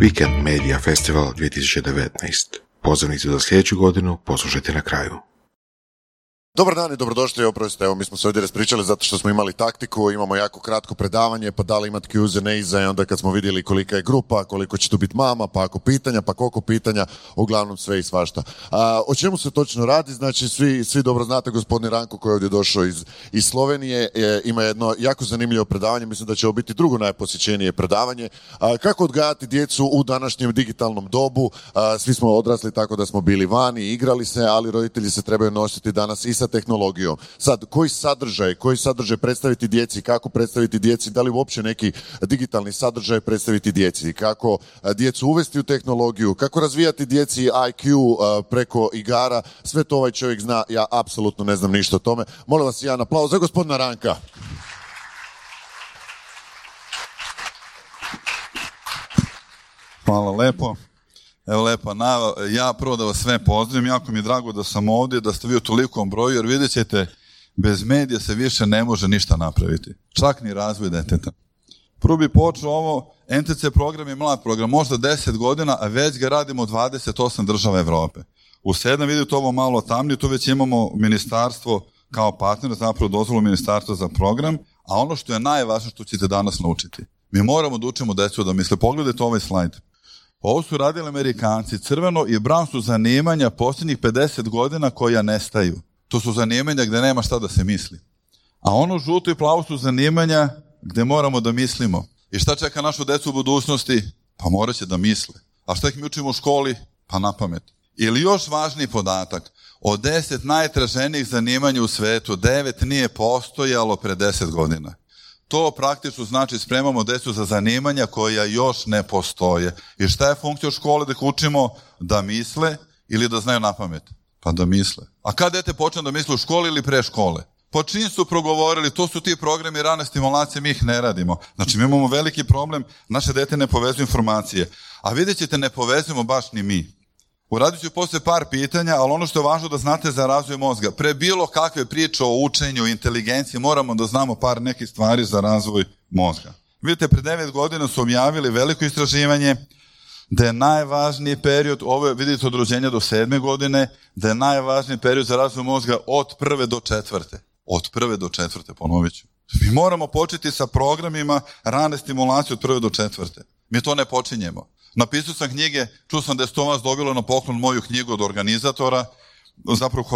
Weekend Media Festival 2019. Pozivnicu za sljedeću godinu poslušajte na kraju. Dobar dan i dobrodošli, oprostite, evo mi smo se ovdje raspričali zato što smo imali taktiku, imamo jako kratko predavanje, pa da li imati iza i onda kad smo vidjeli kolika je grupa, koliko će tu biti mama, pa ako pitanja, pa koliko pitanja, uglavnom sve i svašta. A, o čemu se točno radi? Znači, svi, svi dobro znate gospodin Ranko koji je ovdje došao iz, iz Slovenije, je, ima jedno jako zanimljivo predavanje, mislim da će ovo biti drugo najposjećenije predavanje. A, kako odgajati djecu u današnjem digitalnom dobu? A, svi smo odrasli tako da smo bili vani, igrali se, ali roditelji se trebaju nositi danas i sa tehnologijom. Sad, koji sadržaj, koji sadržaj predstaviti djeci, kako predstaviti djeci, da li uopće neki digitalni sadržaj predstaviti djeci, kako a, djecu uvesti u tehnologiju, kako razvijati djeci IQ a, preko igara, sve to ovaj čovjek zna, ja apsolutno ne znam ništa o tome. Molim vas jedan aplauz za gospodina Ranka. Hvala lepo. Evo lepa nava. Ja prvo da vas sve pozdravim, jako mi je drago da sam ovdje, da ste vi u tolikom broju, jer vidjet ćete, bez medija se više ne može ništa napraviti. Čak ni razvoj deteta. Prvo bi počeo ovo, NTC program je mlad program, možda 10 godina, a već ga radimo u 28 država Evrope. U 7 vidite ovo malo tamnije, tu već imamo ministarstvo kao partner, zapravo dozvolu ministarstva za program, a ono što je najvažnije što ćete danas naučiti. Mi moramo da učimo decu da misle. Pogledajte ovaj slajd. Ovo su radili Amerikanci. Crveno i brown su zanimanja posljednjih 50 godina koja nestaju. To su zanimanja gde nema šta da se misli. A ono žuto i plavo su zanimanja gde moramo da mislimo. I šta čeka našu decu u budućnosti? Pa morat će da misle. A šta ih mi učimo u školi? Pa na pamet. Ili još važniji podatak, od deset najtraženijih zanimanja u svetu, devet nije postojalo pre deset godina. To praktično znači spremamo decu za zanimanja koja još ne postoje. I šta je funkcija škole da učimo da misle ili da znaju na pamet? Pa da misle. A kad dete počne da misle u školi ili pre škole? Po čim su progovorili, to su ti programi rane stimulacije, mi ih ne radimo. Znači, mi imamo veliki problem, naše dete ne povezuju informacije. A vidjet ćete, ne povezujemo baš ni mi. Uradit ću posle par pitanja, ali ono što je važno da znate za razvoj mozga. Pre bilo kakve priče o učenju, inteligenciji, moramo da znamo par nekih stvari za razvoj mozga. Vidite, pre 9 godina su objavili veliko istraživanje da je najvažniji period, ovo je, vidite, od rođenja do sedme godine, da je najvažniji period za razvoj mozga od prve do četvrte. Od prve do četvrte, ponovit ću. Mi moramo početi sa programima rane stimulacije od prve do četvrte. Mi to ne počinjemo. Napisao sam knjige, čuo sam da je Stomas dobilo na poklon moju knjigu od organizatora, zapravo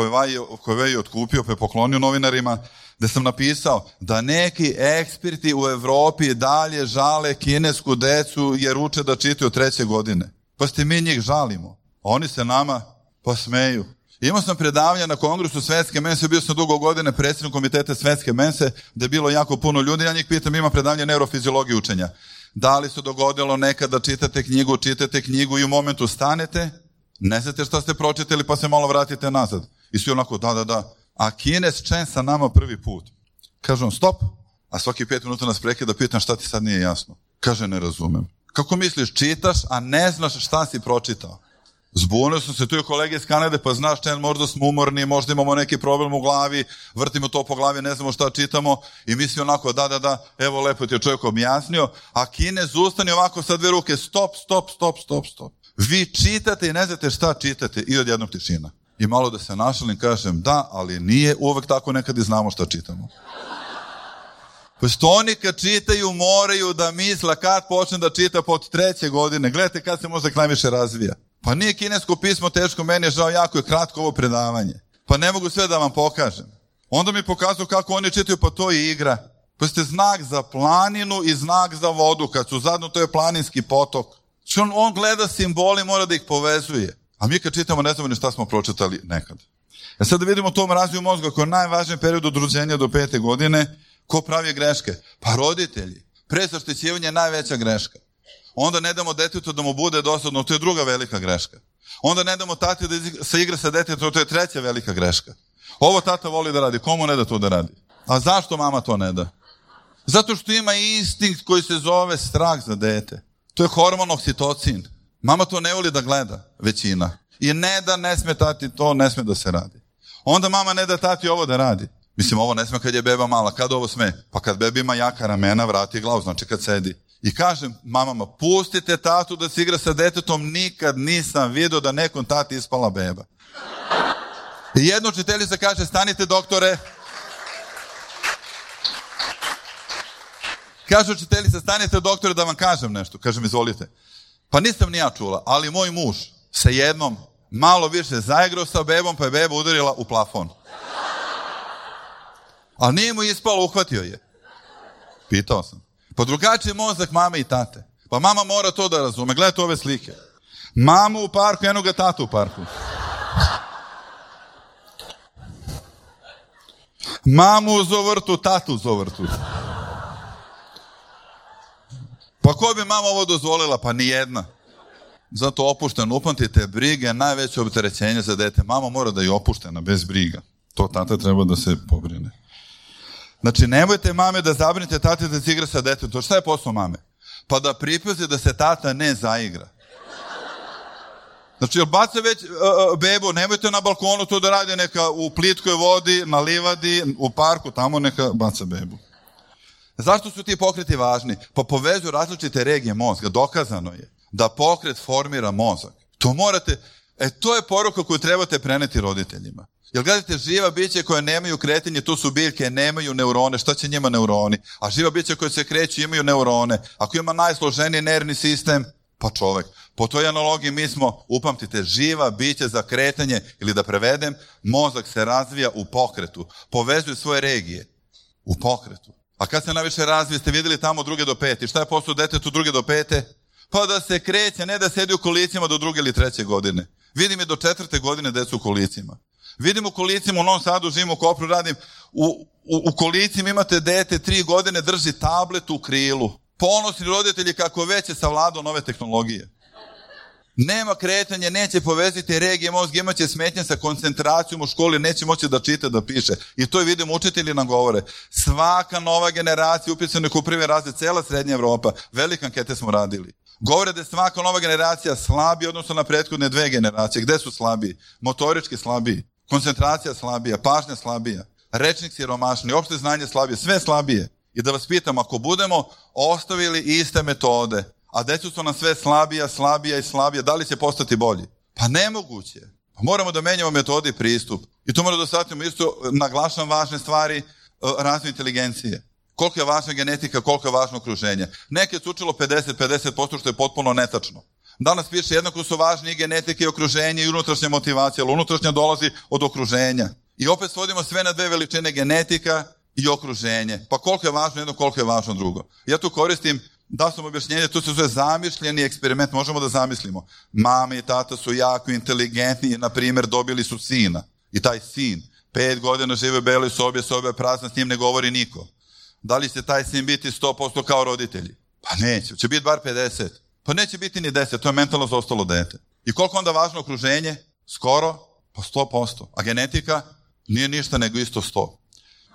koje je otkupio pa je poklonio novinarima, da sam napisao da neki eksperti u Evropi dalje žale kinesku decu jer uče da čitaju treće godine. Pa ste mi njih žalimo. Oni se nama posmeju. Imao sam predavanja na kongresu svetske mense, bio sam dugo godine predsjednik komiteta svetske mense, gde je bilo jako puno ljudi, ja njih pitam, ima predavanje neurofiziologije učenja. Da li se dogodilo nekada da čitate knjigu, čitate knjigu i u momentu stanete, ne znate šta ste pročitali pa se malo vratite nazad. I svi onako, da, da, da. A Kines čen sa nama prvi put. Kažem, stop. A svaki pet minuta nas prekida, pitam šta ti sad nije jasno. Kaže, ne razumem. Kako misliš, čitaš, a ne znaš šta si pročitao? Zbunio sam se, tu je kolege iz Kanade, pa znaš, čen, možda smo umorni, možda imamo neki problem u glavi, vrtimo to po glavi, ne znamo šta čitamo i misli onako, da, da, da, evo lepo ti je čovjek objasnio, a Kinez ustani ovako sa dve ruke, stop, stop, stop, stop, stop. Vi čitate i ne znate šta čitate i odjednom tišina. I malo da se našalim, kažem, da, ali nije uvek tako, nekad i znamo šta čitamo. Pa što oni kad čitaju moraju da misla kad počne da čita pod treće godine. Gledajte kad se mozak najviše razvija. Pa nije kinesko pismo teško, meni je žao jako je kratko ovo predavanje. Pa ne mogu sve da vam pokažem. Onda mi pokazuju kako oni čitaju, pa to je igra. Pa ste znak za planinu i znak za vodu. Kad su zadno, to je planinski potok. On, on gleda simboli, mora da ih povezuje. A mi kad čitamo, ne znamo ni šta smo pročitali nekad. E sad da vidimo tom razviju mozga koji je najvažniji period od rođenja do pete godine. Ko pravi greške? Pa roditelji. Prezaštećivanje je najveća greška. Onda ne damo detetu da mu bude dosadno, to je druga velika greška. Onda ne damo tati da se igra sa detetom, to je treća velika greška. Ovo tata voli da radi, komu ne da to da radi? A zašto mama to ne da? Zato što ima instinkt koji se zove strah za dete. To je hormon oksitocin. Mama to ne voli da gleda, većina. I ne da ne sme tati to, ne sme da se radi. Onda mama ne da tati ovo da radi. Mislim, ovo ne sme kad je beba mala. Kad ovo sme? Pa kad beba ima jaka ramena, vrati glavu, znači kad sedi. I kažem mamama, pustite tatu da se igra sa detetom, nikad nisam vidio da nekom tati ispala beba. I jedna učiteljica kaže, stanite doktore. Kaže učiteljica, stanite doktore da vam kažem nešto. Kažem, izvolite. Pa nisam ni ja čula, ali moj muž se jednom malo više zaigrao sa bebom, pa je beba udarila u plafon. Ali nije mu ispalo, uhvatio je. Pitao sam. Pa drugačiji mozak mame i tate. Pa mama mora to da razume. Gledajte ove slike. Mamu u parku, jednoga tatu u parku. Mamu u zovrtu, tatu u zovrtu. Pa ko bi mama ovo dozvolila? Pa ni jedna. Zato opušteno, upamtite, brige je najveće opterećenje za dete. Mama mora da je opuštena, bez briga. To tata treba da se pobrine. Znači, nemojte mame da zabrinite tate da se igra sa detetom. Šta je posao mame? Pa da pripazi da se tata ne zaigra. Znači, jel baca već uh, bebo, nemojte na balkonu to da radi neka u plitkoj vodi, na livadi, u parku, tamo neka baca bebu. Zašto su ti pokreti važni? Pa povezuju različite regije mozga. Dokazano je da pokret formira mozak. To morate, e to je poruka koju trebate preneti roditeljima. Jer gledajte, živa biće koje nemaju kretenje, to su biljke, nemaju neurone, šta će njima neuroni? A živa biće koje se kreću imaju neurone. Ako ima najsloženiji nervni sistem, pa čovek. Po toj analogiji mi smo, upamtite, živa biće za kretanje, ili da prevedem, mozak se razvija u pokretu, povezuje svoje regije u pokretu. A kad se najviše razvije, ste vidjeli tamo druge do pete. Šta je posao detetu druge do pete? Pa da se kreće, ne da sedi u kolicima do druge ili treće godine. Vidim je do četvrte godine decu u kolicima. Vidim u kolicima, u Novom Sadu živim u Kopru, radim, u, u, u kolicima imate dete, tri godine drži tablet u krilu. Ponosni roditelji kako već je savladao nove tehnologije. Nema kretanja, neće poveziti regije mozga, imaće smetnje sa koncentracijom u školi, neće moći da čita, da piše. I to vidim, učitelji nam govore. Svaka nova generacija upisana u prvi razred, cela srednja Evropa. Velike ankete smo radili. Govore da je svaka nova generacija slabija odnosno na prethodne dve generacije. Gde su slabiji? Motorički slabiji, koncentracija slabija, pažnja slabija, rečnik siromašni, opšte znanje slabije, sve slabije. I da vas pitam, ako budemo ostavili iste metode, a decu su nam sve slabija, slabija i slabija, da li će postati bolji? Pa nemoguće. Pa moramo da menjamo metode i pristup. I tu moramo da shvatimo isto, naglašam važne stvari, e, razvoj inteligencije. Koliko je važna genetika, koliko je važno okruženje. Neke su učilo 50-50%, što je potpuno netačno. Danas piše jednako su važni i genetika i okruženje i unutrašnja motivacija, ali unutrašnja dolazi od okruženja. I opet svodimo sve na dve veličine genetika i okruženje. Pa koliko je važno jedno, koliko je važno drugo. Ja tu koristim da sam objašnjenje, to se zove zamišljeni eksperiment, možemo da zamislimo. Mama i tata su jako inteligentni i, na primjer, dobili su sina. I taj sin, pet godina žive u beloj sobi, sobe je prazna, s njim ne govori niko. Da li će taj sin biti 100% kao roditelji? Pa neće, će biti bar 50. Pa neće biti ni 10, to je mentalno zaostalo dete. I koliko onda važno okruženje? Skoro, pa 100%. A genetika? Nije ništa nego isto 100.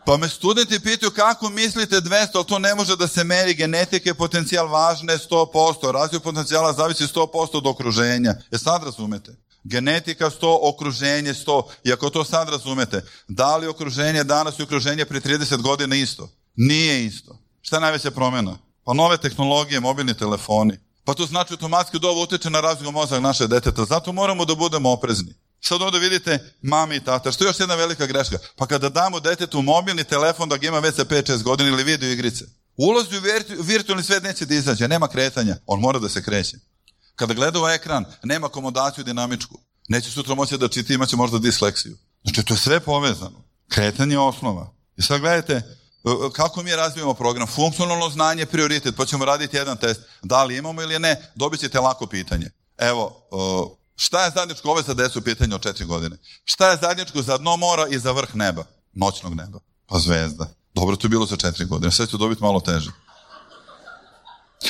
Pa me studenti pitaju kako mislite 200, ali to ne može da se meri genetike, potencijal važne 100%, razvoj potencijala zavisi 100% od okruženja. Je sad razumete? Genetika 100, okruženje 100. I ako to sad razumete, da li okruženje danas i okruženje pre 30 godina isto? Nije isto. Šta je najveća promjena? Pa nove tehnologije, mobilni telefoni. Pa to znači automatski da ovo utiče na razvoj mozak naše deteta. Zato moramo da budemo oprezni. Sad ovdje vidite mami i tata. Što je još jedna velika greška? Pa kada damo detetu mobilni telefon da ga ima već sa 5-6 godina ili video igrice. Ulazi u virtualni svet neće da izađe, nema kretanja. On mora da se kreće. Kada gleda u ekran, nema komodaciju dinamičku. Neće sutra moći da čiti, imaće možda disleksiju. Znači, to je sve povezano. Kretanje je osnova. I sad gledajte, kako mi razvijemo program? Funkcionalno znanje je prioritet, pa ćemo raditi jedan test. Da li imamo ili ne, dobit ćete lako pitanje. Evo, Šta je zajedničko ove za desu pitanje od četiri godine? Šta je zajedničko za dno mora i za vrh neba? Noćnog neba. Pa zvezda. Dobro, to je bilo za četiri godine. Sve ću dobiti malo teže.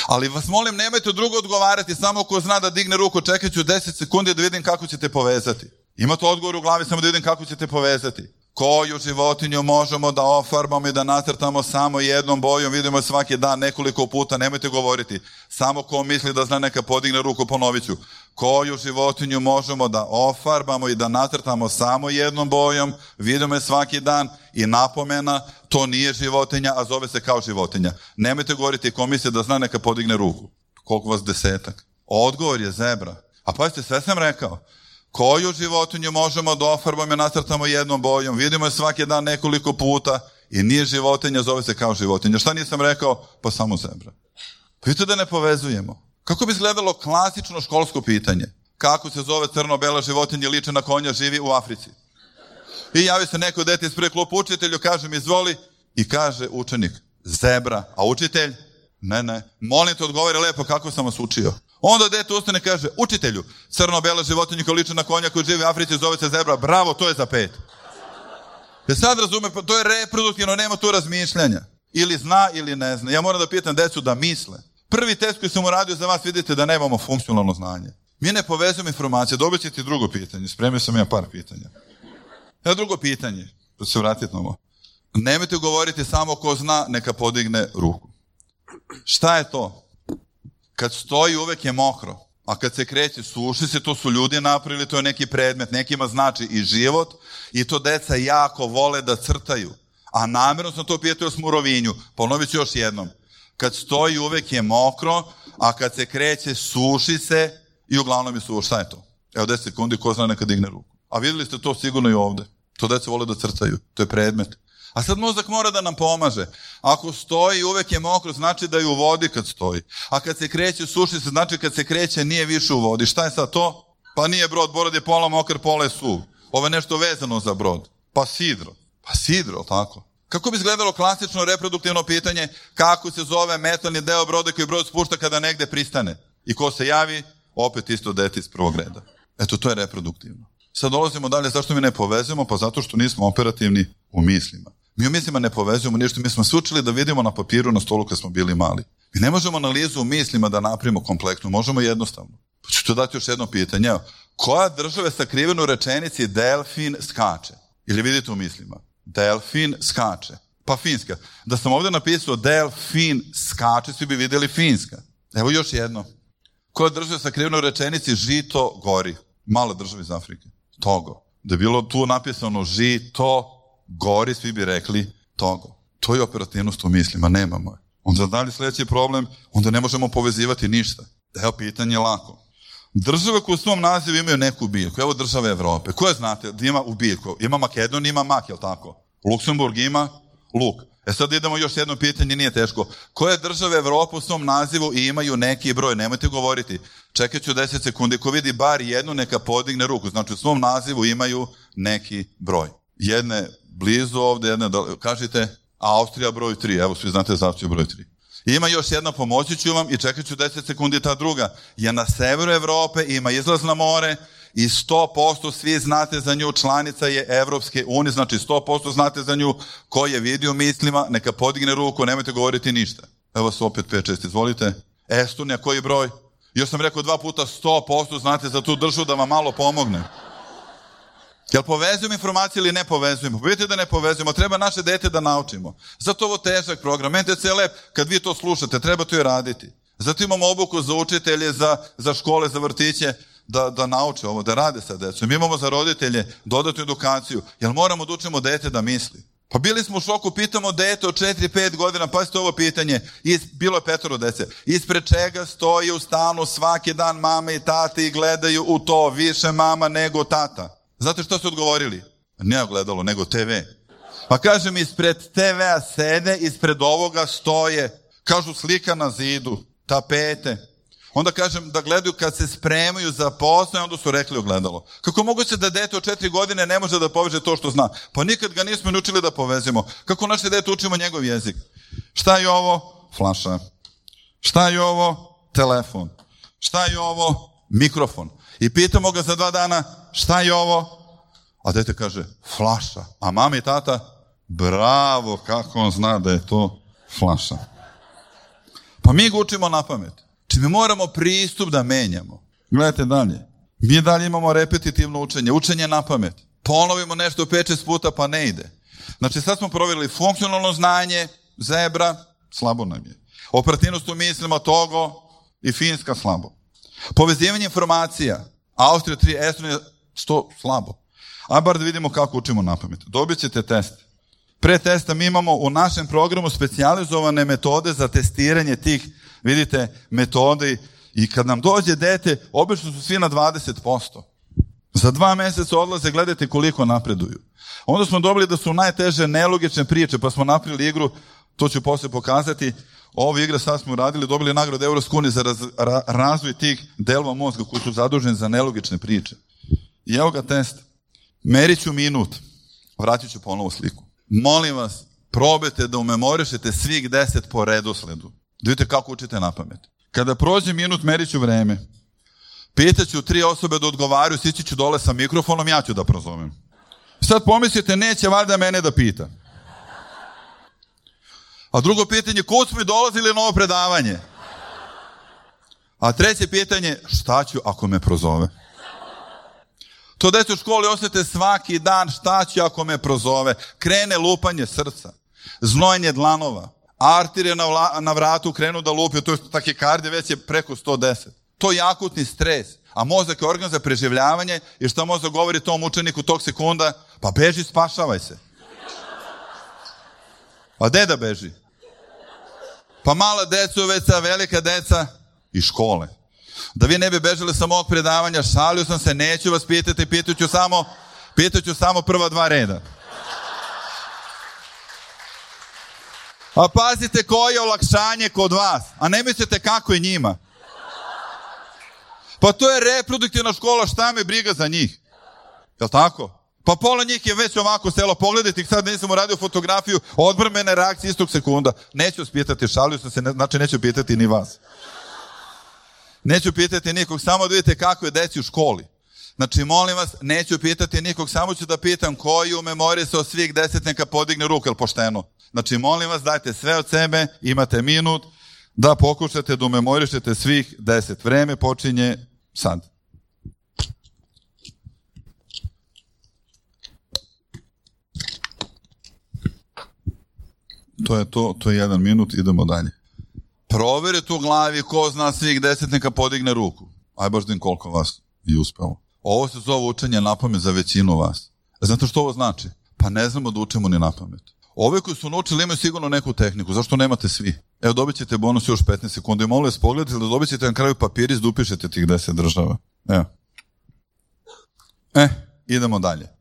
Ali vas molim, nemojte drugo odgovarati, samo ko zna da digne ruku, čekat ću 10 sekundi da vidim kako ćete povezati. Imate odgovor u glavi, samo da vidim kako ćete povezati. Koju životinju možemo da ofarbamo i da nacrtamo samo jednom bojom, vidimo svaki dan nekoliko puta, nemojte govoriti. Samo ko misli da zna neka podigne ruku, ponovit ću. Koju životinju možemo da ofarbamo i da nacrtamo samo jednom bojom, vidimo je svaki dan i napomena, to nije životinja, a zove se kao životinja. Nemojte govoriti ko misli da zna neka podigne ruku. Koliko vas desetak? Odgovor je zebra. A pazite, sve sam rekao. Koju životinju možemo da ofarbamo i nacrtamo jednom bojom? Vidimo je svaki dan nekoliko puta i nije životinja, zove se kao životinja. Šta nisam rekao? Pa samo zebra. Pa vidite da ne povezujemo. Kako bi izgledalo klasično školsko pitanje? Kako se zove crno-bela životinja liče na konja živi u Africi? I javi se neko dete iz prve klub učitelju, kaže mi izvoli i kaže učenik zebra, a učitelj ne, ne. Molim te odgovori lepo kako sam vas učio. Onda dete ustane kaže, učitelju, crno-bela životinja koja liče na konja koji živi u Africi, zove se zebra, bravo, to je za pet. Ja sad razume, pa to je reproduktivno, nema tu razmišljanja. Ili zna ili ne zna. Ja moram da pitam decu da misle. Prvi test koji sam uradio za vas, vidite da nemamo funkcionalno znanje. Mi ne povezujemo informacije, dobit ćete drugo pitanje. Spremio sam ja par pitanja. Evo drugo pitanje, da se vratiti na ovo. Nemojte govoriti samo ko zna, neka podigne ruku. Šta je to? Kad stoji uvek je mokro, a kad se kreće suši se, to su ljudi napravili, to je neki predmet, nekima znači i život i to deca jako vole da crtaju. A namjerno sam to pitao s murovinju. Ponovit ću još jednom. Kad stoji uvek je mokro, a kad se kreće suši se i uglavnom je suš. Šta je to? Evo 10 sekundi, ko zna neka digne ruku. A videli ste to sigurno i ovde. To deca vole da crtaju. To je predmet. A sad mozak mora da nam pomaže. Ako stoji uvek je mokro, znači da je u vodi kad stoji. A kad se kreće suši se, znači kad se kreće nije više u vodi. Šta je sad to? Pa nije brod, brod je pola mokar, pola je suv. Ovo je nešto vezano za brod. Pa sidro. Pa sidro, tako? Kako bi izgledalo klasično reproduktivno pitanje kako se zove metalni deo broda koji brod spušta kada negde pristane? I ko se javi? Opet isto dete iz prvog reda. Eto, to je reproduktivno. Sad dolazimo dalje, zašto mi ne povezujemo? Pa zato što nismo operativni u mislima. Mi u mislima ne povezujemo ništa, mi smo se učili da vidimo na papiru na stolu kad smo bili mali. Mi ne možemo analizu u mislima da napravimo kompleksnu, možemo jednostavno. Pa ću to dati još jedno pitanje. Koja država je sakrivena u rečenici delfin skače? Ili vidite u mislima? Delfin skače. Pa finska. Da sam ovde napisao delfin skače, svi bi videli finska. Evo još jedno. Koja država je sakrivena u rečenici žito gori? Mala država iz Afrike. Togo. Da je bilo tu napisano žito gori, svi bi rekli Togo. To je operativnost u mislima, nemamo je. Onda dalje sledeći problem, onda ne možemo povezivati ništa. Evo pitanje lako. Države koje u svom nazivu imaju neku biljku, evo države Evrope, koje znate da ima u biljku? Ima Makedonija, ima mak, jel tako? Luksemburg ima luk. E sad idemo još jedno pitanje, nije teško. Koje države Evrope u svom nazivu imaju neki broj? Nemojte govoriti. Čekat ću 10 sekundi. Ko vidi bar jednu, neka podigne ruku. Znači u svom nazivu imaju neki broj. Jedne blizu ovde, jedne dole. Kažite Austrija broj 3. Evo svi znate za Austriju broj 3. Ima još jedna, pomoći ću vam i čekat ću 10 sekundi ta druga. Je na severu Evrope, ima izlaz na more i 100% svi znate za nju, članica je Evropske unije, znači 100% znate za nju, ko je vidio mislima, neka podigne ruku, nemojte govoriti ništa. Evo su opet 5-6, izvolite. Estonija, koji broj? Još sam rekao dva puta 100% znate za tu državu da vam malo pomogne. Jel povezujemo informacije ili ne povezujemo? Vidite da ne povezujemo, treba naše dete da naučimo. Zato ovo težak program. MTC je lep, kad vi to slušate, treba to i raditi. Zato imamo obuku za učitelje, za, za škole, za vrtiće, da, da nauče ovo, da rade sa decom. Mi imamo za roditelje dodatnu edukaciju, jer moramo da učimo dete da misli. Pa bili smo u šoku, pitamo dete od 4-5 godina, pazite ovo pitanje, is, bilo je petoro dece, ispred čega stoji u stanu svaki dan mama i tata i gledaju u to više mama nego tata. Znate što su odgovorili? Ne ogledalo, nego TV. Pa kažem, ispred TV-a sede, ispred ovoga stoje, kažu slika na zidu, tapete. Onda kažem da gledaju kad se spremaju za posao, onda su rekli ogledalo. Kako moguće da dete od četiri godine ne može da poveže to što zna? Pa nikad ga nismo naučili da povezemo. Kako naše dete učimo njegov jezik? Šta je ovo? Flaša. Šta je ovo? Telefon. Šta je ovo? Mikrofon. I pitamo ga za dva dana, šta je ovo? A dete kaže, flaša. A mama i tata, bravo, kako on zna da je to flaša. Pa mi ga učimo na pamet. Či mi moramo pristup da menjamo. Gledajte dalje. Mi dalje imamo repetitivno učenje, učenje na pamet. Ponovimo nešto 5-6 puta pa ne ide. Znači sad smo provjerili funkcionalno znanje, zebra, slabo nam je. Operativnost u mislima, togo i finska, slabo. Povezivanje informacija, Austrija 3, Estonija 100, slabo. A bar da vidimo kako učimo na pamet. Dobit ćete test. Pre testa mi imamo u našem programu specijalizovane metode za testiranje tih, vidite, metode i kad nam dođe dete, obično su svi na 20%. Za dva mjeseca odlaze, gledajte koliko napreduju. Onda smo dobili da su najteže nelogične priče, pa smo napravili igru, to ću poslije pokazati, ove igre sad smo uradili, dobili nagradu Evropske unije za razvoj tih delova mozga koji su zaduženi za nelogične priče. I evo ga test. Merit ću minut. Vratit ću ponovo sliku. Molim vas, probajte da umemorišete svih deset po redosledu. Da vidite kako učite na pamet. Kada prođe minut, merit ću vreme. Pitaću tri osobe da odgovaraju, sići ću dole sa mikrofonom, ja ću da prozovem. Sad pomislite, neće valjda mene da pita. A drugo pitanje, kud smo i dolazili na ovo predavanje? A treće pitanje, šta ću ako me prozove? To dete u školi osjete svaki dan šta ću ako me prozove. Krene lupanje srca, znojenje dlanova, artirije na, na vratu krenu da lupio, to je takikardija već je preko 110. To je akutni stres. A mozak je organ za preživljavanje i šta mozak govori tom učeniku tog sekunda? Pa beži, spašavaj se. Pa gde da beži? Pa mala deca, već velika deca i škole. Da vi ne bi bežali sa mog predavanja, šalio sam se, neću vas pitati, pitaću samo, pitaću samo prva dva reda. A pazite koje je olakšanje kod vas, a ne mislite kako je njima. Pa to je reproduktivna škola, šta me briga za njih? Jel tako? Pa pola njih je već ovako selo, pogledajte ih sad, nisam uradio fotografiju, odbrmene reakcije istog sekunda. Neću vas pitati, šalio sam se, znači neću pitati ni vas. Neću pitati nikog, samo da vidite kako je deci u školi. Znači, molim vas, neću pitati nikog, samo ću da pitam koji u se od svih deset neka podigne ruku, jel pošteno? Znači, molim vas, dajte sve od sebe, imate minut, da pokušate da umemorišete svih deset. Vreme počinje sad. To je to, to je jedan minut, idemo dalje. Proverite u glavi ko zna svih deset, neka podigne ruku. Aj baš din koliko vas je uspelo. Ovo se zove učenje na pamet za većinu vas. Znate što ovo znači? Pa ne znamo da učimo ni na pamet. Ove koji su naučili imaju sigurno neku tehniku. Zašto nemate svi? Evo dobit ćete bonus još 15 sekundi. Molim vas pogledajte da dobit ćete na kraju papirić da upišete tih 10 država. Evo. E, idemo dalje.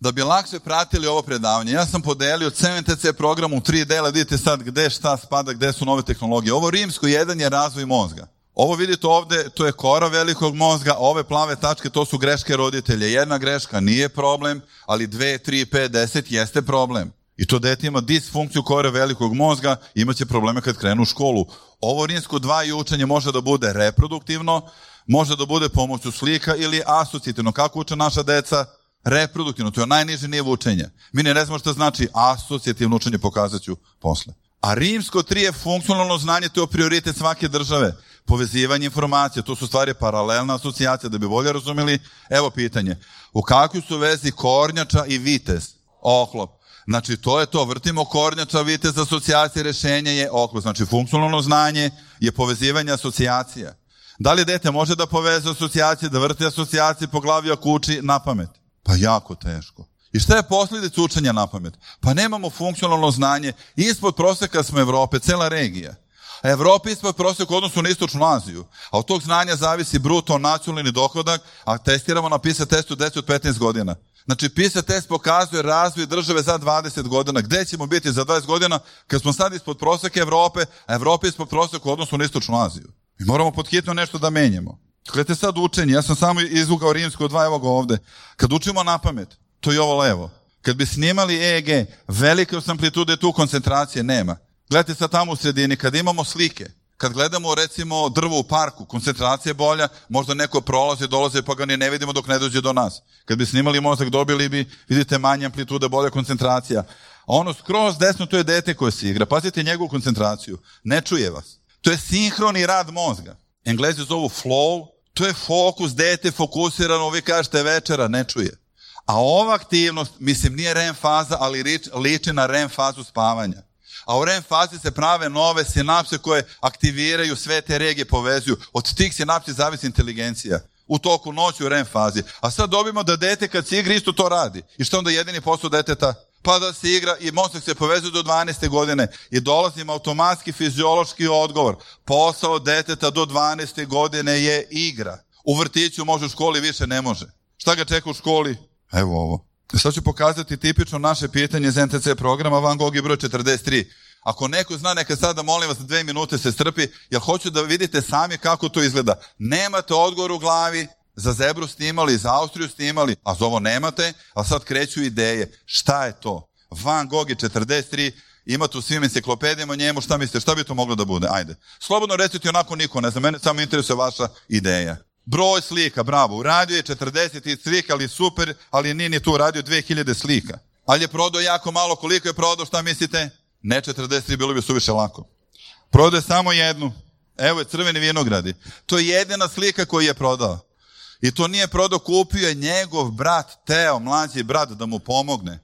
Da bi lakše pratili ovo predavanje, ja sam podelio CMTC program u tri dela, vidite sad gde šta spada, gde su nove tehnologije. Ovo rimsko jedan je razvoj mozga. Ovo vidite ovde, to je kora velikog mozga, ove plave tačke, to su greške roditelja. Jedna greška nije problem, ali dve, tri, pet, deset jeste problem. I to dete ima disfunkciju kore velikog mozga, imaće probleme kad krenu u školu. Ovo rimsko dva i učenje može da bude reproduktivno, može da bude pomoću slika ili asocijativno. Kako uče naša deca? Reproduktivno, to je najniži nivo učenja. Mi ne znamo što znači asocijativno učenje, pokazat ću posle. A rimsko tri je funkcionalno znanje, to je prioritet svake države. Povezivanje informacija, to su stvari paralelna asocijacija, da bi bolje razumeli. Evo pitanje, u kakvoj su vezi kornjača i vitez? Oklop. Znači, to je to, vrtimo kornjača, vitez, asocijacije, rešenje je oklop. Znači, funkcionalno znanje je povezivanje asocijacija. Da li dete može da poveze asocijacije, da vrti asocijacije po glavi ako uči na pamet? Pa jako teško. I šta je posljedica učenja na pamet? Pa nemamo funkcionalno znanje. Ispod proseka smo Evrope, cela regija. A Evropa ispod proseka u odnosu na istočnu Aziju. A od tog znanja zavisi bruto nacionalni dohodak, a testiramo na PISA testu deci od 15 godina. Znači, PISA test pokazuje razvoj države za 20 godina. Gde ćemo biti za 20 godina kad smo sad ispod proseka Evrope, a Evropa ispod proseka u odnosu na istočnu Aziju? Mi moramo podhitno nešto da menjamo. Gledajte sad učenje, ja sam samo izvukao rimsko dva, evo ga ovde. Kad učimo na pamet, to je ovo levo. Kad bi snimali EEG, velike amplitude tu koncentracije nema. Gledajte sad tamo u sredini, kad imamo slike, kad gledamo recimo drvo u parku, koncentracija je bolja, možda neko prolazi, dolazi pa ga ni ne vidimo dok ne dođe do nas. Kad bi snimali mozak dobili bi, vidite, manje amplitude, bolja koncentracija. A ono skroz desno to je dete koje se igra. Pazite njegovu koncentraciju. Ne čuje vas. To je sinhroni rad mozga. Englezi zovu flow, to je fokus, dete fokusirano, vi kažete večera, ne čuje. A ova aktivnost, mislim, nije REM faza, ali liči na REM fazu spavanja. A u REM fazi se prave nove sinapse koje aktiviraju sve te regije, povezuju. Od tih sinapsi zavisi inteligencija u toku noći u REM fazi. A sad dobimo da dete kad se igra isto to radi. I što onda jedini posao deteta? Pa da se igra i mozak se povezuje do 12. godine i dolazim automatski fiziološki odgovor. Posao deteta do 12. godine je igra. U vrtiću može, u školi više ne može. Šta ga čeka u školi? Evo ovo. Sad ću pokazati tipično naše pitanje iz NTC programa Van Gogh i broj 43. Ako neko zna, neka sada molim vas dve minute se strpi, jer hoću da vidite sami kako to izgleda. Nemate odgovor u glavi, za Zebru ste imali, za Austriju ste imali, a za ovo nemate, a sad kreću ideje. Šta je to? Van Gogh je 43, imate u svim enciklopedijama njemu, šta mislite, šta bi to moglo da bude? Ajde. Slobodno recite onako niko, ne znam, mene samo interesuje vaša ideja. Broj slika, bravo, uradio je 40 slika, ali super, ali nije ni tu uradio 2000 slika. Ali je prodao jako malo, koliko je prodao, šta mislite? Ne 43, bilo bi suviše lako. Prodao je samo jednu. Evo je crveni vinogradi. To je jedina slika koju je prodao. I to nije prodao, kupio je njegov brat Teo, mlađi brat, da mu pomogne.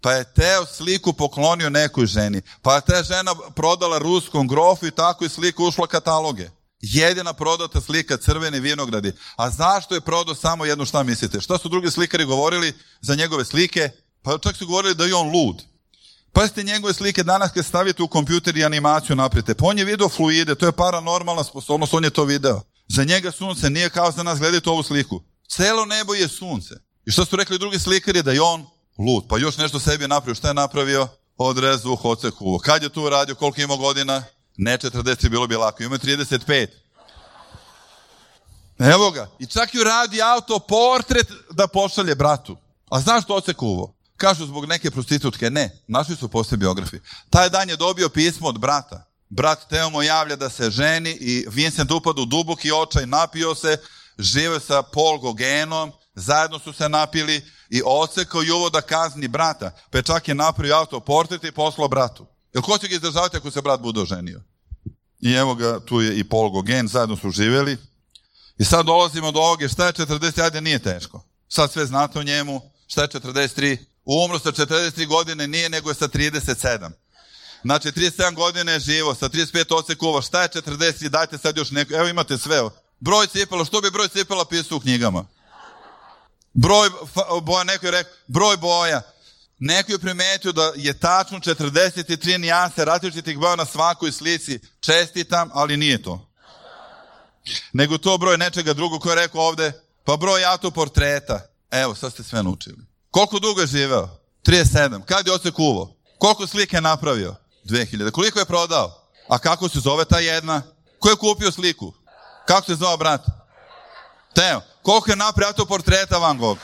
Pa je Teo sliku poklonio nekoj ženi. Pa je ta žena prodala ruskom grofu i tako i slika ušla kataloge. Jedina prodata slika crveni vinogradi. A zašto je prodao samo jednu, šta mislite? Šta su drugi slikari govorili za njegove slike? Pa čak su govorili da je on lud. Pazite njegove slike danas kad stavite u kompjuter i animaciju naprite. Pa on je video fluide, to je paranormalna sposobnost, on je to video. Za njega sunce nije kao za nas, gledajte ovu sliku. Celo nebo je sunce. I što su rekli drugi slikari? Da je on lud. Pa još nešto sebi napravio. Šta je napravio? Odrezu, hoceku. Kad je tu radio? Koliko ima godina? Ne 40, bilo bi lako. Ima 35. Evo ga. I čak i radi auto portret da pošalje bratu. A znaš što oce kuvo? Kažu zbog neke prostitutke. Ne, našli su posle biografi. Taj dan je dobio pismo od brata. Brat Teo mu javlja da se ženi i Vincent upadu u duboki očaj, napio se, žive sa Paul Gogenom, zajedno su se napili i ocekao Juvo da kazni brata, pa čak je napravio autoportret i poslao bratu. Jel ko će ga izdržavati ako se brat bude oženio? I evo ga, tu je i Paul Gogen, zajedno su živjeli. I sad dolazimo do ovoga, šta je 40, ajde nije teško. Sad sve znate o njemu, šta je 43? Umro sa 43 godine nije, nego je sa 37. Znači, 37 godine je živo, sa 35 ocekuva, šta je 40, dajte sad još neko, evo imate sve. Broj cipela, što bi broj cipela pisao u knjigama? Broj boja, neko je rekao, broj boja. Neko je primetio da je tačno 43 nijanse različitih boja na svakoj slici. Čestitam, ali nije to. Nego to broj nečega drugog koji je rekao ovde, pa broj autoportreta. Evo, sad ste sve naučili. Koliko dugo je živeo? 37. Kad je oce kuvo? Koliko slike je napravio? 2000. Koliko je prodao? A kako se zove ta jedna? Ko je kupio sliku? Kako se zove brat? Teo. Koliko je napravio autoportreta Van Gogh?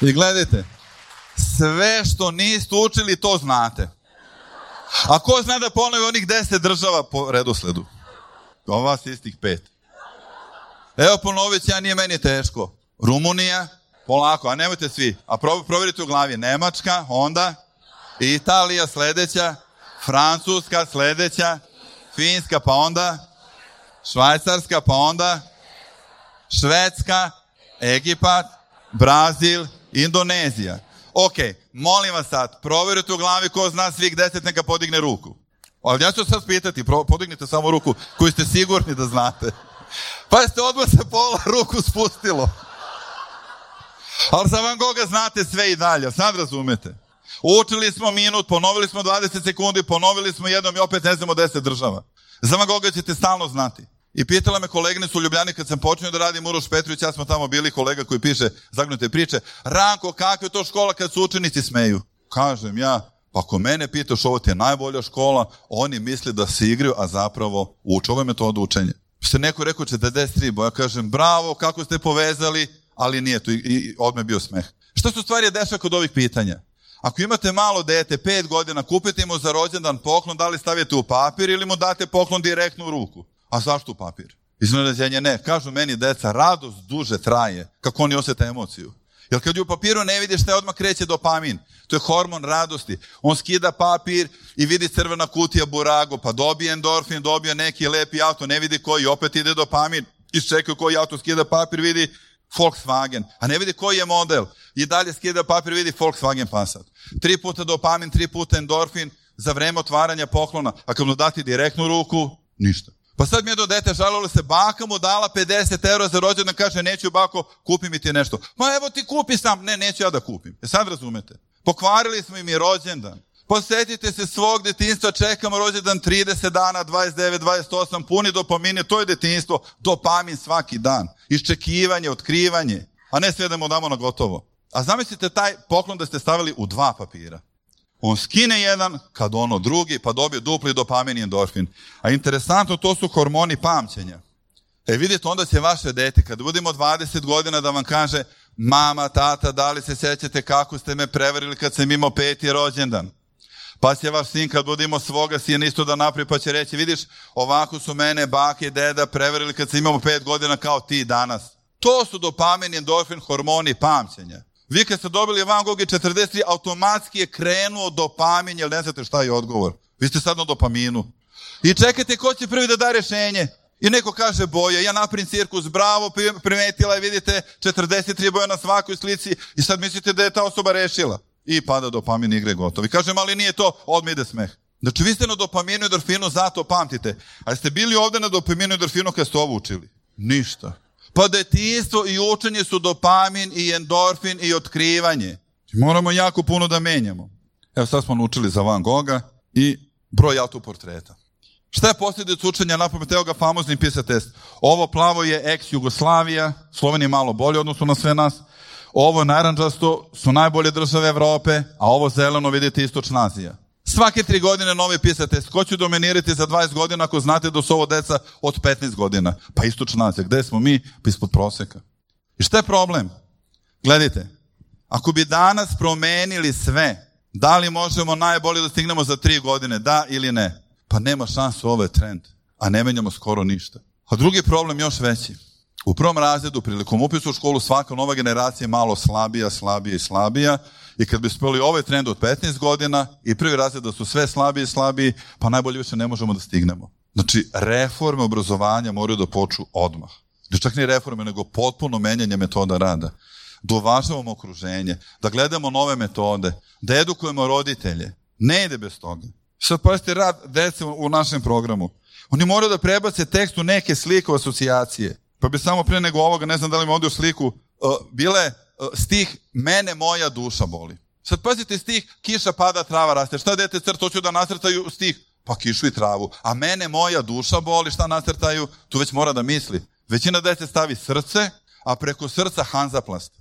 I gledajte, sve što niste učili, to znate. A ko zna da ponovi onih deset država po redosledu? Ova vas istih pet. Evo ponovit ja, nije meni teško. Rumunija, polako, a nemojte svi. A provjerite u glavi. Nemačka, onda Italija sledeća, Francuska sledeća, Finska pa onda, Švajcarska pa onda, Švedska, Egipat, Brazil, Indonezija. Ok, molim vas sad, provjerite u glavi ko zna svih deset, neka podigne ruku. Ali ja ću sad pitati, podignite samo ruku koju ste sigurni da znate. Pa odmah se pola ruku spustilo. Ali za Van Gogha znate sve i dalje, sad razumete. Učili smo minut, ponovili smo 20 sekundi, ponovili smo jednom i opet ne znamo 10 država. Za Van Gogha ćete stalno znati. I pitala me koleginicu u Ljubljani kad sam počinio da radim Uroš Petrović, ja smo tamo bili kolega koji piše zagnute priče. Ranko, kakva je to škola kad su učenici smeju? Kažem ja, pa ako mene pitaš ovo ti je najbolja škola, oni misle da se igraju, a zapravo uče. Ovo je metoda učenja. Ste neko rekao 43, bo ja kažem bravo, kako ste povezali, ali nije to i, i odme bio smeh. Šta su stvari dešava kod ovih pitanja? Ako imate malo dete, pet godina, kupite mu za rođendan poklon, da li stavite u papir ili mu date poklon direktno u ruku? A zašto u papir? Iznenađenje ne. Kažu meni deca, radost duže traje. Kako oni osjete emociju? Jer kad je u papiru ne vidiš šta odmah kreće dopamin. To je hormon radosti. On skida papir i vidi crvena kutija burago, pa dobije endorfin, dobije neki lepi auto, ne vidi koji, opet ide dopamin. Iščekaju koji auto skida papir, vidi Volkswagen, a ne vidi koji je model. I dalje skida papir, vidi Volkswagen Passat. Tri puta dopamin, tri puta endorfin za vreme otvaranja poklona. A kad mu dati direktnu ruku, ništa. Pa sad mi je do dete žalilo se, baka mu dala 50 eura za rođendan, kaže neću bako, kupi mi ti nešto. Ma evo ti kupi sam, ne, neću ja da kupim. E sad razumete. Pokvarili smo im i rođendan. Posjetite se svog detinstva, čekamo rođendan 30 dana, 29, 28, puni dopamine, to je detinstvo, dopamin svaki dan. Iščekivanje, otkrivanje, a ne sve da mu damo na gotovo. A zamislite taj poklon da ste stavili u dva papira. On skine jedan, kad ono drugi, pa dobije dupli dopamin i endorfin. A interesantno, to su hormoni pamćenja. E vidite, onda će vaše dete, kad budemo 20 godina da vam kaže mama, tata, da li se sećate kako ste me prevarili kad sam imao peti rođendan? Pa će vaš sin kad budemo svoga sina isto da napravi, pa će reći, vidiš, ovako su mene bake i deda prevarili kad sam imao pet godina kao ti danas. To su dopamin, endorfin, hormoni pamćenja. Vi kad ste dobili Van Gogh 43, automatski je krenuo dopamin, jer ne znate šta je odgovor. Vi ste sad na dopaminu. I čekajte ko će prvi da da rešenje. I neko kaže boja, ja napravim cirkus, bravo, primetila je, vidite, 43 boja na svakoj slici i sad mislite da je ta osoba rešila. I pada dopamin igre gotovi. Kažem, ali nije to, odmah ide smeh. Znači, vi ste na dopaminu i endorfinu, zato pamtite. A ste bili ovde na dopaminu i endorfinu kad ste ovo učili? Ništa. Pa detinstvo i učenje su dopamin i endorfin i otkrivanje. Moramo jako puno da menjamo. Evo sad smo naučili za Van Gogha i broj autoportreta. Šta je posljedica učenja napamet? Evo ga famozni PISA test. Ovo plavo je ex-Jugoslavija, Slovenija malo bolje odnosno na sve nas. Ovo naranđasto su najbolje države Evrope, a ovo zeleno vidite istočna Azija. Svake tri godine novi PISA test. Ko će dominirati za 20 godina ako znate da su ovo deca od 15 godina? Pa istočna Azija. Gde smo mi? Pa ispod proseka. I šta je problem? Gledajte, ako bi danas promenili sve, da li možemo najbolje da stignemo za tri godine? Da ili ne? Pa nema šansu, ovo je trend. A ne menjamo skoro ništa. A drugi problem još veći. U prvom razredu, prilikom upisa u školu, svaka nova generacija je malo slabija, slabija i slabija. I kad bi speli ovaj trend od 15 godina i prvi razred da su sve slabiji i slabiji, pa najbolje više ne možemo da stignemo. Znači, reforme obrazovanja moraju da poču odmah. Da čak ne reforme, nego potpuno menjanje metoda rada. Da uvažavamo okruženje, da gledamo nove metode, da edukujemo roditelje. Ne ide bez toga. Sad pazite rad dece u našem programu. Oni moraju da prebace tekst u neke slike u asocijacije. Pa bi samo pre nego ovoga, ne znam da li ima ovdje u sliku, uh, bile uh, stih Mene moja duša boli. Sad pazite stih Kiša pada, trava raste. Šta dete crta, hoću da nasrtaju stih? Pa kišu i travu. A mene moja duša boli, šta nasrtaju? Tu već mora da misli. Većina dece stavi srce, a preko srca hanzaplast.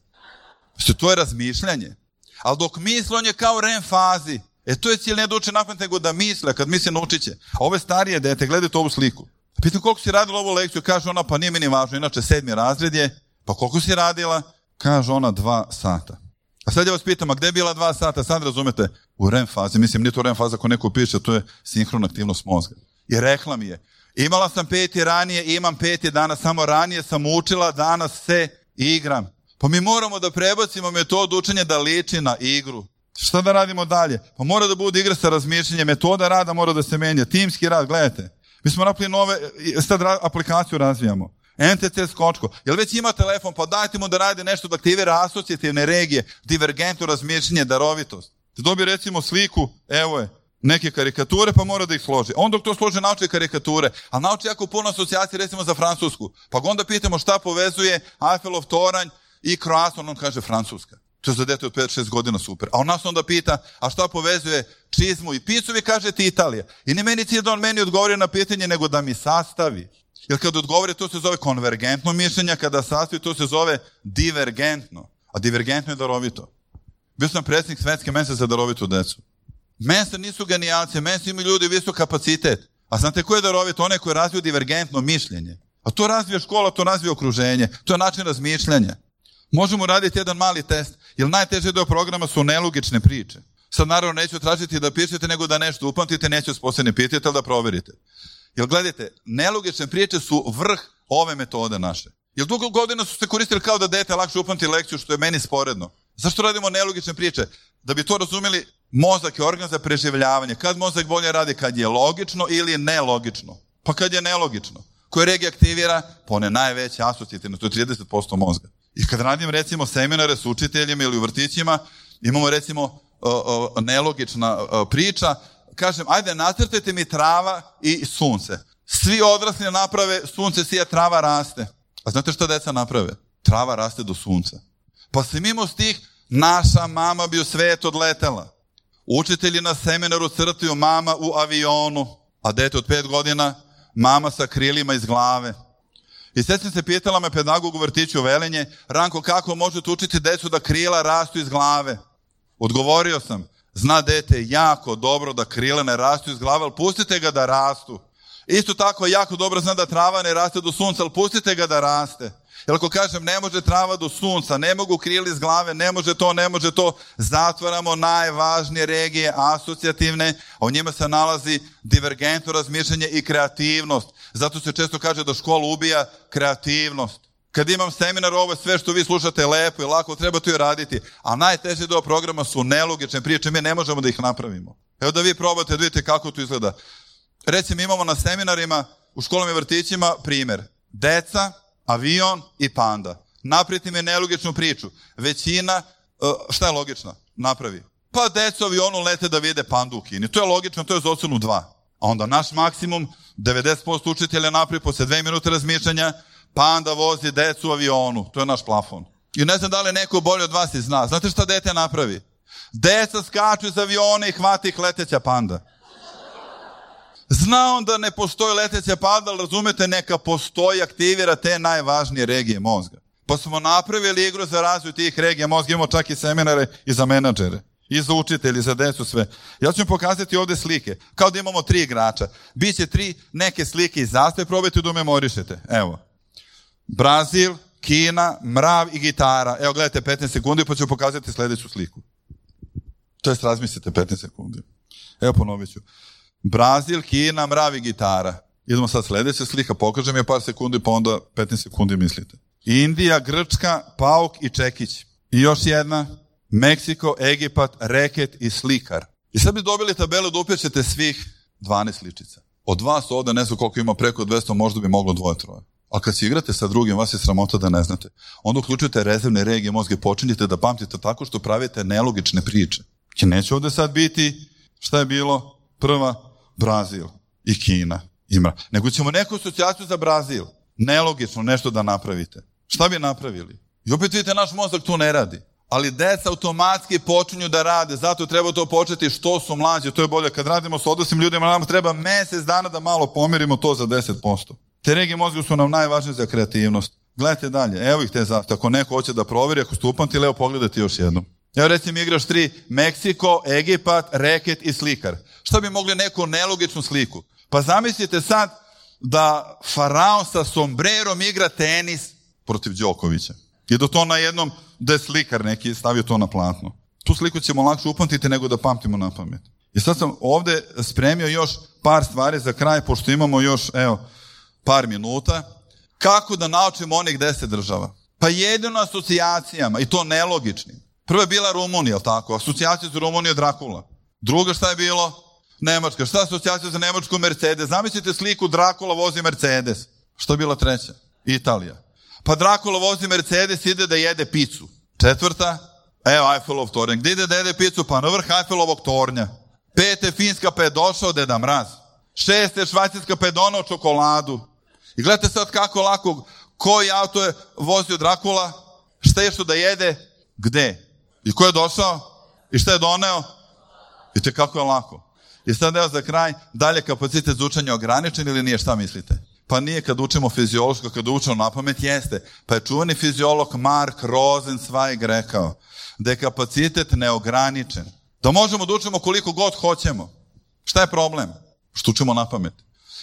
Što to je razmišljanje. Ali dok misli, on je kao REM fazi. E to je cilj ne da uče napamet, nego da misle, kad misle naučit će. A ove starije dete, gledajte ovu sliku. Pitam koliko si radila ovu lekciju, kaže ona, pa nije mi ni važno, inače sedmi razred je, pa koliko si radila? Kaže ona, dva sata. A sad ja vas pitam, a gde je bila dva sata? Sad razumete, u REM fazi, mislim, nije to REM faza ako neko piše, to je sinhrona aktivnost mozga. I rekla mi je, imala sam peti ranije, imam peti danas, samo ranije sam učila, danas se igram. Pa mi moramo da prebacimo metodu učenja da liči na igru. Šta da radimo dalje? Pa mora da bude igra sa razmišljanjem, metoda rada mora da se menja, timski rad, gledajte. Mi smo napravili nove, sad aplikaciju razvijamo. NTT skočko. Jel već ima telefon, pa dajte mu da radi nešto da aktivira asocijativne regije, divergentno razmišljanje, darovitost. Da dobije recimo sliku, evo je, neke karikature, pa mora da ih složi. On dok to složi nauči karikature, a nauči jako puno asocijacije recimo za Francusku. Pa ga onda pitamo šta povezuje Eiffelov toranj i Croissant, on kaže Francuska. To je za dete od 5-6 godina super. A on nas onda pita, a šta povezuje čizmu i picu, vi kažete Italija. I ne meni cilj da on meni odgovori na pitanje, nego da mi sastavi. Jer kad odgovori, to se zove konvergentno mišljenje, kada sastavi, to se zove divergentno. A divergentno je darovito. Bio sam predsjednik svetske mense za darovitu decu. Mense nisu genijalci, mense imaju ljudi visok kapacitet. A znate ko je darovito? One koji razviju divergentno mišljenje. A to razvije škola, to razvije okruženje. To je način razmišljanja. Možemo raditi jedan mali test, jer najteži deo programa su nelogične priče. Sad naravno neću tražiti da pišete, nego da nešto upamtite, neću sposobni pitati, ali da proverite. Jer gledajte, nelogične priče su vrh ove metode naše. Jer dugo godina su se koristili kao da dete lakše upamti lekciju, što je meni sporedno. Zašto radimo nelogične priče? Da bi to razumeli, mozak je organ za preživljavanje. Kad mozak bolje radi? Kad je logično ili nelogično? Pa kad je nelogično. Koje regije aktivira? Pa one najveće asocijativne, to je 30% mozga. I kad radim recimo seminare s učiteljima ili u vrtićima, imamo recimo nelogična priča, kažem, ajde nacrtajte mi trava i sunce. Svi odrasli naprave, sunce sija, trava raste. A znate što deca naprave? Trava raste do sunca. Pa se mimo stih, naša mama bi u svet odletela. Učitelji na seminaru crtaju mama u avionu, a dete od pet godina, mama sa krilima iz glave. I sad se pitala me pedagog u vrtiću Velenje, Ranko, kako možete učiti decu da krila rastu iz glave? Odgovorio sam, zna dete jako dobro da krila ne rastu iz glave, ali pustite ga da rastu. Isto tako jako dobro zna da trava ne raste do sunca, ali pustite ga da raste. Jer ako kažem ne može trava do sunca, ne mogu krili iz glave, ne može to, ne može to, zatvaramo najvažnije regije asocijativne, a u njima se nalazi divergentno razmišljanje i kreativnost. Zato se često kaže da škola ubija kreativnost. Kad imam seminar, ovo sve što vi slušate je lepo i lako, treba to i raditi. A najteži deo programa su nelogične priče, mi ne možemo da ih napravimo. Evo da vi probate da vidite kako to izgleda. Recimo imamo na seminarima u školama i vrtićima primer. Deca, avion i panda. Napravite mi nelogičnu priču. Većina, šta je logično? Napravi. Pa deca avionu lete da vide pandu u Kini. To je logično, to je za ocenu 2. A onda naš maksimum, 90% učitelja napravi posle dve minute razmišljanja, panda vozi decu u avionu. To je naš plafon. I ne znam da li neko bolje od vas i zna. Znate šta dete napravi? Deca skaču iz aviona i hvati ih leteća panda. Zna on da ne postoji leteća panda, ali razumete, neka postoji, aktivira te najvažnije regije mozga. Pa smo napravili igru za razvoj tih regija mozga, imamo čak i seminare i za menadžere, i za učitelji, i za decu, sve. Ja ću vam pokazati ovde slike, kao da imamo tri igrača. Biće tri neke slike i zastave, probajte da umemorišete. Evo. Brazil, Kina, mrav i gitara. Evo, gledajte 15 sekundi, pa ću pokazati sledeću sliku. To jest razmislite 15 sekundi. Evo ponovit ću. Brazil, Kina, mravi gitara. Idemo sad sledeća slika, pokažem je par sekundi, pa onda 15 sekundi mislite. Indija, Grčka, Pauk i Čekić. I još jedna, Meksiko, Egipat, reket i slikar. I sad bi dobili tabelu da upjećete svih 12 sličica. Od vas ovde ne znam koliko ima preko 200, možda bi moglo dvoje troje. A kad se igrate sa drugim, vas je sramota da ne znate. Onda uključujete rezervne regije mozga i počinjete da pamtite tako što pravite nelogične priče. Će neće ovde sad biti šta je bilo prva Brazil i Kina ima. Nego ćemo neku asocijaciju za Brazil. Nelogično nešto da napravite. Šta bi napravili? I opet vidite, naš mozak tu ne radi. Ali deca automatski počinju da rade, zato treba to početi što su mlađi, to je bolje. Kad radimo s odraslim ljudima, nam treba mesec dana da malo pomerimo to za 10%. Te regije mozga su nam najvažnije za kreativnost. Gledajte dalje, evo ih te zastavke. Ako neko hoće da proveri, ako ste upamtili, evo pogledajte još jednom. Evo recimo igraš tri, Meksiko, Egipat, reket i slikar. Šta bi mogli neku nelogičnu sliku? Pa zamislite sad da faraon sa sombrerom igra tenis protiv Đokovića. I da to na jednom, da je slikar neki stavio to na platno. Tu sliku ćemo lakše upamtiti nego da pamtimo na pamet. I sad sam ovde spremio još par stvari za kraj, pošto imamo još, evo, par minuta. Kako da naučimo onih deset država? Pa jedino asocijacijama, i to nelogičnim. Prva je bila Rumunija, ali tako? Asocijacija za Rumuniju Drakula. Druga šta je bilo? Nemačka. Šta je asocijacija za Nemačku? Mercedes. Zamislite sliku Drakula vozi Mercedes. Što je bila treća? Italija. Pa Drakula vozi Mercedes, ide da jede picu. Četvrta? Evo Eiffelov tornja. Gde ide da jede picu? Pa na vrh Eiffelovog tornja. Pete Finska pa je došao Deda Mraz. Šeste Švajcarska pa je donao čokoladu. I gledajte sad kako lako, koji auto je vozio Drakula, šta je što da jede, gde? I ko je došao? I šta je doneo? Vidite kako je lako. I sad evo za kraj, dalje kapacitet za učenje ograničen ili nije, šta mislite? Pa nije kad učimo fiziološko, kad učimo na pamet, jeste. Pa je čuveni fiziolog Mark Rosenzweig rekao da je kapacitet neograničen. Da možemo da učimo koliko god hoćemo. Šta je problem? Što učimo na pamet.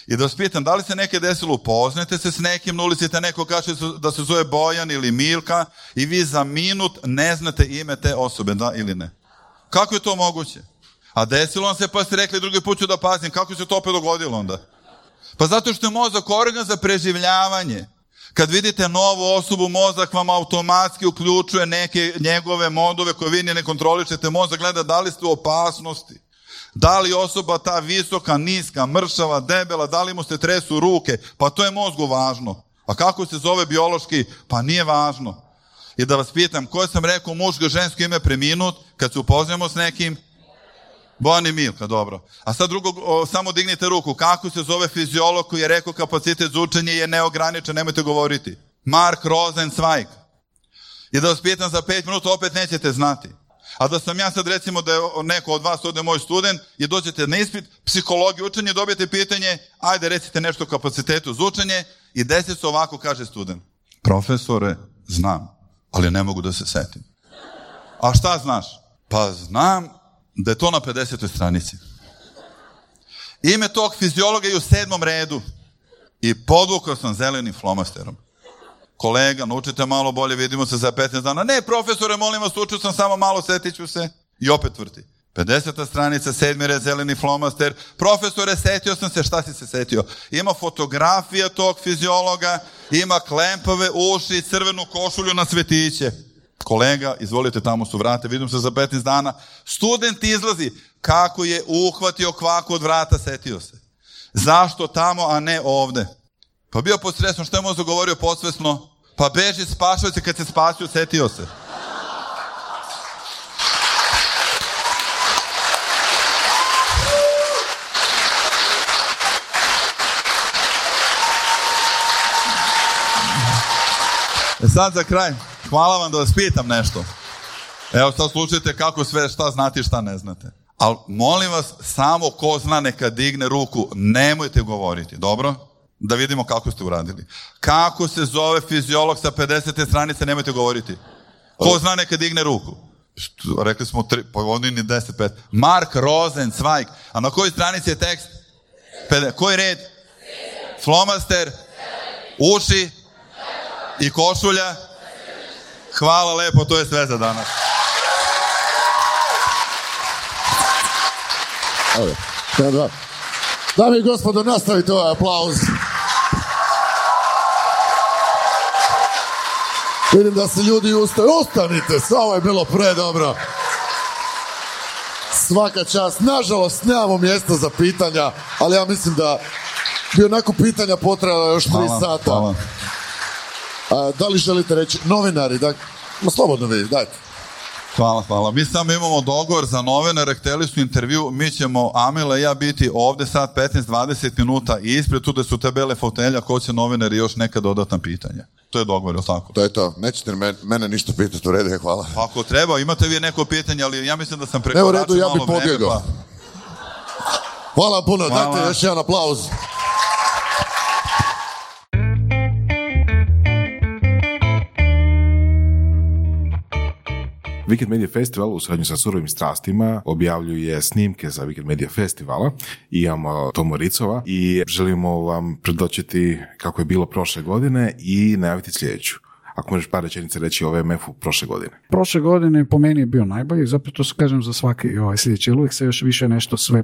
I da vas pitam, da li se neke desilo, upoznate se s nekim na ulici, te neko kaže da se zove Bojan ili Milka i vi za minut ne znate ime te osobe, da ili ne? Kako je to moguće? A desilo vam se pa ste rekli drugi put ću da pazim, kako se to opet dogodilo onda? Pa zato što je mozak organ za preživljavanje. Kad vidite novu osobu, mozak vam automatski uključuje neke njegove modove koje vi ne kontrolišete. Mozak gleda da li ste u opasnosti. Da li osoba ta visoka, niska, mršava, debela, da li mu se tresu ruke? Pa to je mozgu važno. A kako se zove biološki? Pa nije važno. I da vas pitam, koje sam rekao muško, žensko ime preminut, kad se upoznamo s nekim? Bojani Milka, dobro. A sad drugo, o, samo dignite ruku. Kako se zove fiziolog koji je rekao kapacitet za učenje je neograničen, nemojte govoriti. Mark Rosenzweig. I da vas pitam za pet minuta, opet nećete znati. A da sam ja sad recimo da je neko od vas ovde moj student i dođete na ispit psihologije učenje, dobijete pitanje, ajde recite nešto o kapacitetu za učenje i desi se ovako kaže student. Profesore, znam, ali ne mogu da se setim. A šta znaš? Pa znam da je to na 50. stranici. Ime tog fiziologa je u sedmom redu i podvukao sam zelenim flomasterom. Kolega, naučite malo bolje, vidimo se za 15 dana. Ne, profesore, molim vas, učio sam samo malo, setit ću se. I opet vrti. 50. stranica, sedmi red, zeleni flomaster. Profesore, setio sam se, šta si se setio? Ima fotografija tog fiziologa, ima klempove uši, crvenu košulju na cvetiće. Kolega, izvolite, tamo su vrate, vidim se za 15 dana. Student izlazi, kako je uhvatio kvaku od vrata, setio se. Zašto tamo, a ne ovde? Pa bio posredstvom, što je možda govorio posvesno? Pa beži, spašao se, kad se spasio, setio se. E sad za kraj, hvala vam da vas pitam nešto. Evo sad slušajte kako sve šta znate i šta ne znate. Ali molim vas, samo ko zna neka digne ruku, nemojte govoriti, dobro? Da vidimo kako ste uradili. Kako se zove fiziolog sa 50. stranice, nemojte govoriti. Ko zna neka digne ruku? Što, Rekli smo, tri, pa oni ni 10, 5. Mark Rosenzweig. A na kojoj stranici je tekst? Pede, koji red? Flomaster? Uši? I košulja? Hvala lepo, to je sve za danas. Evo. Dame i gospodo, nastavite ovaj aplauz. Vidim da se ljudi ustaju. Ustanite, sve ovo je bilo pre dobro. Svaka čast. Nažalost, nemamo mjesta za pitanja, ali ja mislim da bi onako pitanja potrajala još tri sata. hvala. A, da li želite reći, novinari, da, ma slobodno vi, dajte. Hvala, hvala. Mi samo imamo dogovor za novinare, hteli su intervju, mi ćemo, Amila i ja, biti ovde sad 15-20 minuta i ispred tu da su te bele fotelja, ko će novinari još neka dodatna pitanja. To je dogovor, je tako? To je to. Nećete mene, mene ništa pitati, u redu je, hvala. Pa ako treba, imate vi neko pitanje, ali ja mislim da sam Ne, prekoračio u redu, ja bi malo vreme, pobjegao. pa- Hvala puno, Hvala. dajte još jedan aplauz. Weekend Media Festival u suradnju sa Surovim strastima objavljuje snimke za Weekend Media Festivala imamo Tomo Ricova i želimo vam predočiti kako je bilo prošle godine i najaviti sljedeću. Ako možeš par rečenica reći o VMF-u prošle godine. Prošle godine po meni je bio najbolji, zapravo to kažem za svaki ovaj sljedeći, uvijek se još više nešto sve